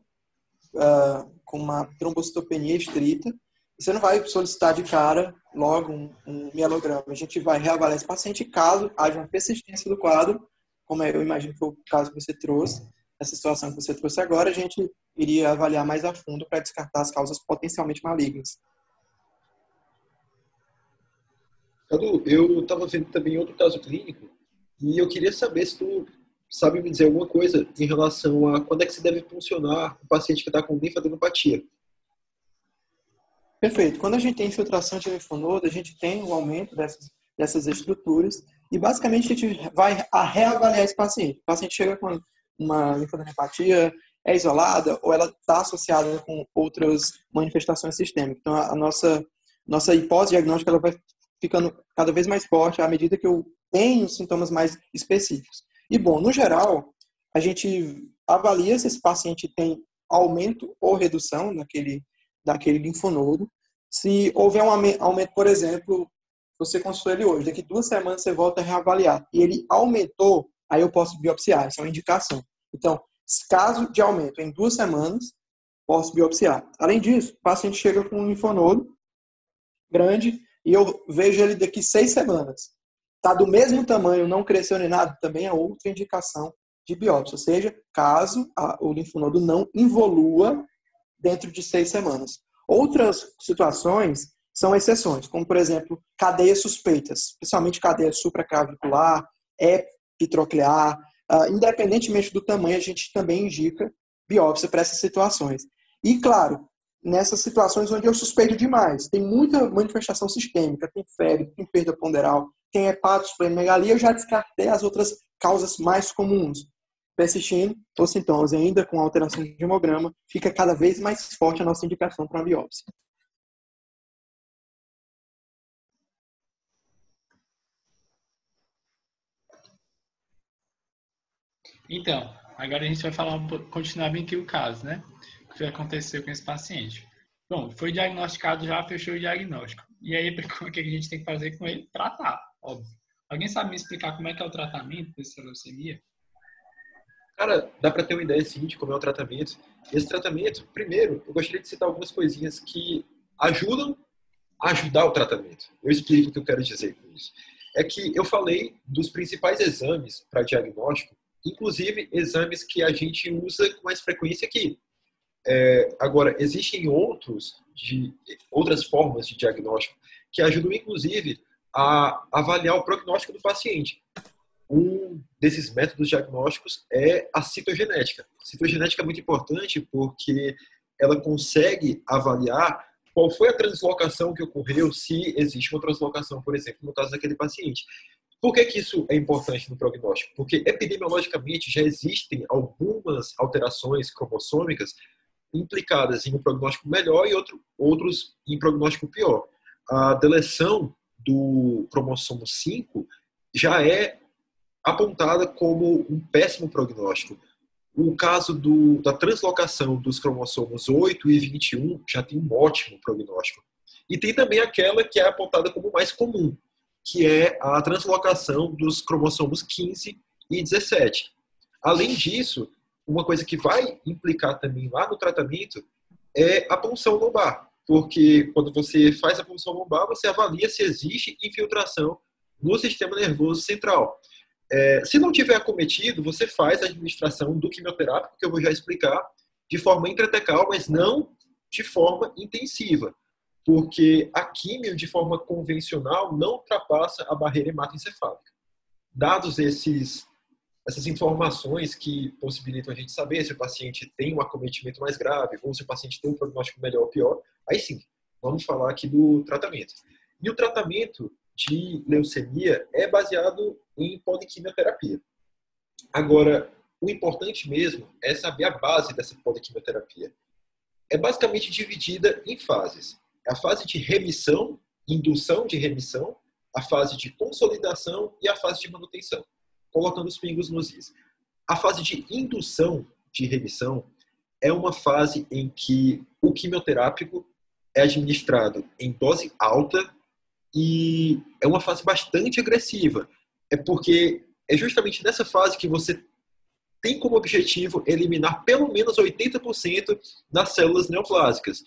uh, com uma trombocitopenia estrita, você não vai solicitar de cara logo um, um mielograma. A gente vai reavaliar esse paciente caso haja uma persistência do quadro, como eu imagino que foi o caso que você trouxe, essa situação que você trouxe agora, a gente iria avaliar mais a fundo para descartar as causas potencialmente malignas. Cadu, eu estava vendo também outro caso clínico e eu queria saber se tu sabe me dizer alguma coisa em relação a quando é que se deve funcionar o paciente que está com linfadenopatia. Perfeito. Quando a gente tem infiltração de linfonodo, a gente tem o um aumento dessas, dessas estruturas e basicamente a gente vai a reavaliar esse paciente. O paciente chega com uma linfadenopatia, é isolada ou ela está associada com outras manifestações sistêmicas. Então a, nossa nossa hipótese diagnóstica ela vai ficando cada vez mais forte à medida que eu tenho sintomas mais específicos. E bom, no geral, a gente avalia se esse paciente tem aumento ou redução daquele daquele linfonodo. Se houver um aumento, por exemplo, você consultou ele hoje, daqui duas semanas você volta a reavaliar e ele aumentou, aí eu posso biopsiar, isso é uma indicação. Então, caso de aumento em duas semanas, posso biopsiar. Além disso, o paciente chega com um linfonodo grande e eu vejo ele daqui seis semanas. Está do mesmo tamanho, não cresceu nem nada, também é outra indicação de biópsia. Ou seja, caso o linfonodo não involua dentro de seis semanas. Outras situações são exceções, como, por exemplo, cadeias suspeitas, especialmente cadeia supraclavicular, epitroclear. Uh, independentemente do tamanho, a gente também indica biópsia para essas situações. E, claro, nessas situações onde eu suspeito demais, tem muita manifestação sistêmica, tem febre, tem perda ponderal, tem hepatosplenomegalia, eu já descartei as outras causas mais comuns persistindo ou sintomas ainda com alteração de hemograma, fica cada vez mais forte a nossa indicação para a biópsia. Então, agora a gente vai falar continuar bem aqui o caso, né? O que aconteceu com esse paciente. Bom, foi diagnosticado já, fechou o diagnóstico. E aí, o que a gente tem que fazer com ele? Tratar, óbvio. Alguém sabe me explicar como é que é o tratamento dessa leucemia? Cara, dá para ter uma ideia sim de como é o tratamento. Esse tratamento, primeiro, eu gostaria de citar algumas coisinhas que ajudam a ajudar o tratamento. Eu explico o que eu quero dizer com isso. É que eu falei dos principais exames para diagnóstico, inclusive exames que a gente usa com mais frequência aqui. É, agora, existem outros de outras formas de diagnóstico que ajudam, inclusive, a avaliar o prognóstico do paciente um desses métodos diagnósticos é a citogenética. Citogenética é muito importante porque ela consegue avaliar qual foi a translocação que ocorreu, se existe uma translocação, por exemplo, no caso daquele paciente. Por que, que isso é importante no prognóstico? Porque epidemiologicamente já existem algumas alterações cromossômicas implicadas em um prognóstico melhor e outro, outros em prognóstico pior. A deleção do cromossomo 5 já é apontada como um péssimo prognóstico. O caso do, da translocação dos cromossomos 8 e 21 já tem um ótimo prognóstico. E tem também aquela que é apontada como mais comum, que é a translocação dos cromossomos 15 e 17. Além disso, uma coisa que vai implicar também lá no tratamento é a punção lombar, porque quando você faz a punção lombar, você avalia se existe infiltração no sistema nervoso central. É, se não tiver acometido, você faz a administração do quimioterápico, que eu vou já explicar, de forma intratecal, mas não de forma intensiva, porque a químio, de forma convencional, não ultrapassa a barreira hematoencefálica. Dados esses, essas informações que possibilitam a gente saber se o paciente tem um acometimento mais grave ou se o paciente tem um prognóstico melhor ou pior, aí sim, vamos falar aqui do tratamento. E o tratamento de leucemia é baseado em poliquimioterapia. Agora, o importante mesmo é saber a base dessa poliquimioterapia. é basicamente dividida em fases. A fase de remissão, indução de remissão, a fase de consolidação e a fase de manutenção, colocando os pingos nos is. A fase de indução de remissão é uma fase em que o quimioterápico é administrado em dose alta e é uma fase bastante agressiva. É porque é justamente nessa fase que você tem como objetivo eliminar pelo menos 80% das células neoplásicas.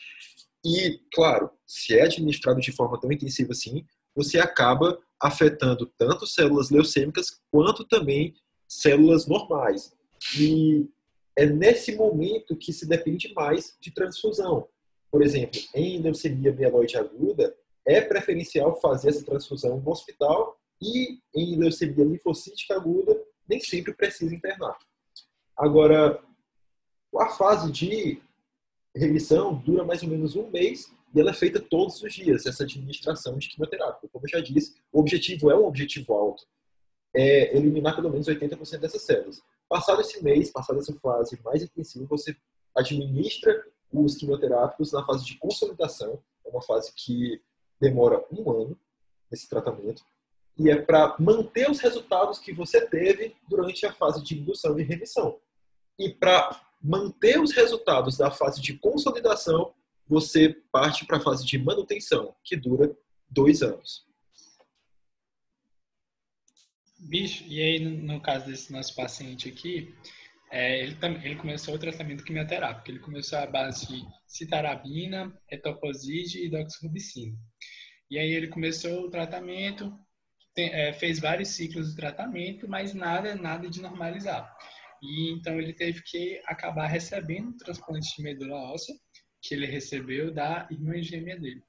E, claro, se é administrado de forma tão intensiva assim, você acaba afetando tanto células leucêmicas quanto também células normais. E é nesse momento que se depende mais de transfusão. Por exemplo, em leucemia mieloide aguda, é preferencial fazer essa transfusão no hospital e em leucemia linfocítica aguda, nem sempre precisa internar. Agora, a fase de remissão dura mais ou menos um mês e ela é feita todos os dias, essa administração de quimioterapia. Como eu já disse, o objetivo é um objetivo alto, é eliminar pelo menos 80% dessas células. Passado esse mês, passada essa fase mais intensiva, você administra os quimioterápicos na fase de consolidação, é uma fase que demora um ano, esse tratamento, e é para manter os resultados que você teve durante a fase de indução e remissão. E para manter os resultados da fase de consolidação, você parte para a fase de manutenção, que dura dois anos. Bicho, e aí no, caso desse nosso paciente aqui, é, ele, ele começou o tratamento quimioterápico. Ele começou a base de citarabina, etoposide e doxorubicina. E aí ele começou o tratamento, tem, é, fez vários ciclos de tratamento, mas nada, nada de normalizar. E então ele teve que acabar recebendo o transplante de medula óssea que ele recebeu da irmã gêmea dele.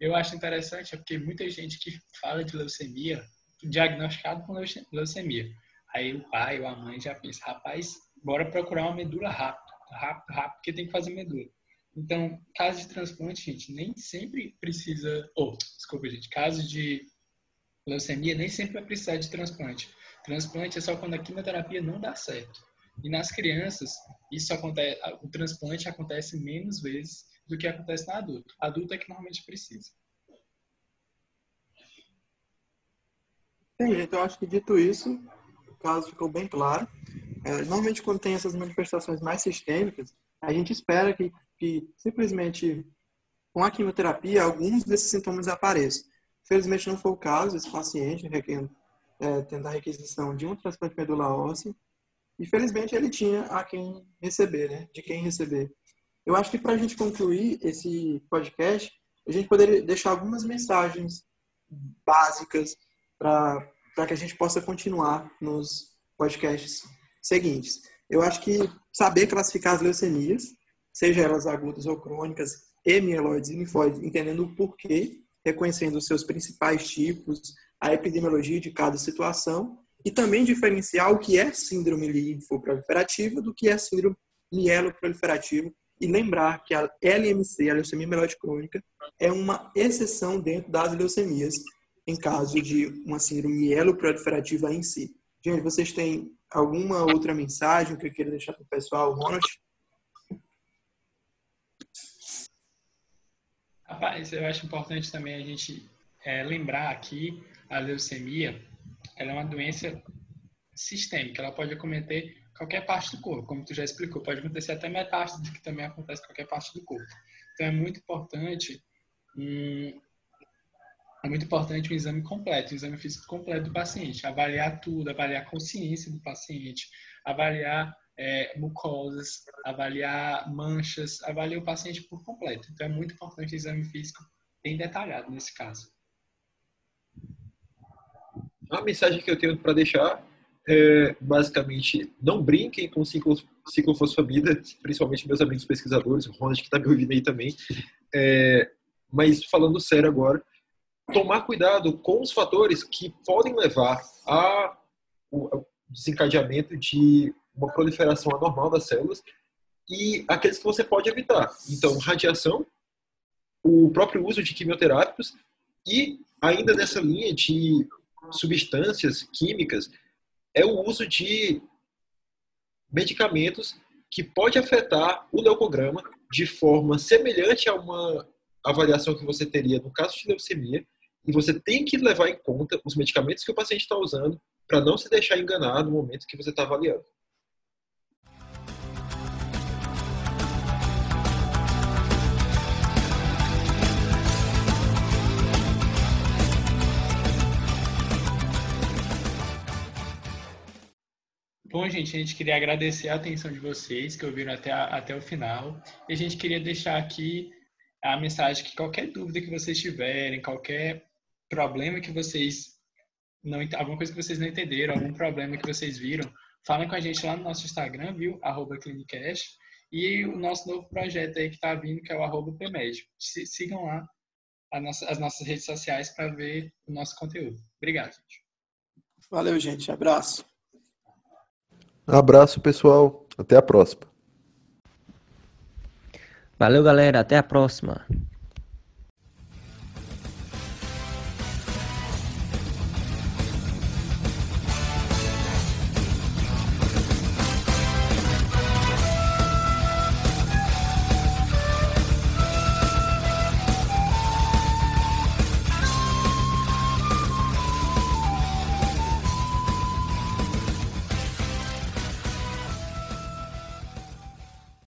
Eu acho interessante porque muita gente que fala de leucemia, diagnosticado com leucemia, aí o pai ou a mãe já pensa, rapaz, bora procurar uma medula rápido, rápido, rápido, porque tem que fazer medula. Então, caso de transplante, gente, nem sempre precisa, ou, oh, desculpa, gente, caso de leucemia nem sempre vai precisar de transplante. Transplante é só quando a quimioterapia não dá certo. E nas crianças, isso acontece, o transplante acontece menos vezes do que acontece na adulto. Adulto é que normalmente precisa. Entendi. Então, acho que dito isso, o caso ficou bem claro. É, normalmente, quando tem essas manifestações mais sistêmicas, a gente espera que, que simplesmente com a quimioterapia alguns desses sintomas apareçam. Felizmente não foi o caso, esse paciente é, tendo a requisição de um transplante medula óssea e felizmente ele tinha a quem receber, né? De quem receber. Eu acho que para a gente concluir esse podcast, a gente poderia deixar algumas mensagens básicas para que a gente possa continuar nos podcasts seguintes. Eu acho que saber classificar as leucemias, seja elas agudas ou crônicas, e mieloides e linfóides, entendendo o porquê, reconhecendo os seus principais tipos, a epidemiologia de cada situação e também diferenciar o que é síndrome linfoproliferativa do que é síndrome mieloproliferativa e lembrar que a LMC, a leucemia mieloide crônica, é uma exceção dentro das leucemias em caso de uma síndrome mieloproliferativa em si. Gente, vocês têm alguma outra mensagem que eu queira deixar para o pessoal, Ronald? Rapaz, eu acho importante também a gente é, lembrar aqui a leucemia ela é uma doença sistêmica, ela pode acometer qualquer parte do corpo, como tu já explicou, pode acontecer até metástase, que também acontece em qualquer parte do corpo. Então é muito importante um, é muito importante um exame completo, um exame físico completo do paciente, avaliar tudo, avaliar a consciência do paciente, avaliar é, mucosas, avaliar manchas, avaliar o paciente por completo. Então é muito importante o exame físico bem detalhado nesse caso. A mensagem que eu tenho para deixar é, basicamente, não brinquem com ciclo, ciclofosfamida, principalmente meus amigos pesquisadores, o Ronald que está me ouvindo aí também. É, mas falando sério agora, tomar cuidado com os fatores que podem levar ao desencadeamento de uma proliferação anormal das células e aqueles que você pode evitar. Então, radiação, o próprio uso de quimioterápicos e ainda nessa linha de substâncias químicas é o uso de medicamentos que pode afetar o leucograma de forma semelhante a uma avaliação que você teria no caso de leucemia, e você tem que levar em conta os medicamentos que o paciente está usando para não se deixar enganar no momento que você está avaliando. Bom, gente, a gente queria agradecer a atenção de vocês que ouviram até, a, até o final. E a gente queria deixar aqui a mensagem que qualquer dúvida que vocês tiverem, qualquer problema que vocês não alguma coisa que vocês não entenderam, algum problema que vocês viram, falem com a gente lá no nosso Instagram, viu? Arroba Clinicast. E o nosso novo projeto aí que está vindo, que é o arroba PMED. Sigam lá as nossas redes sociais para ver o nosso conteúdo. Obrigado, gente. Valeu, gente. Abraço. Abraço, pessoal. Até a próxima. Valeu, galera. Até a próxima.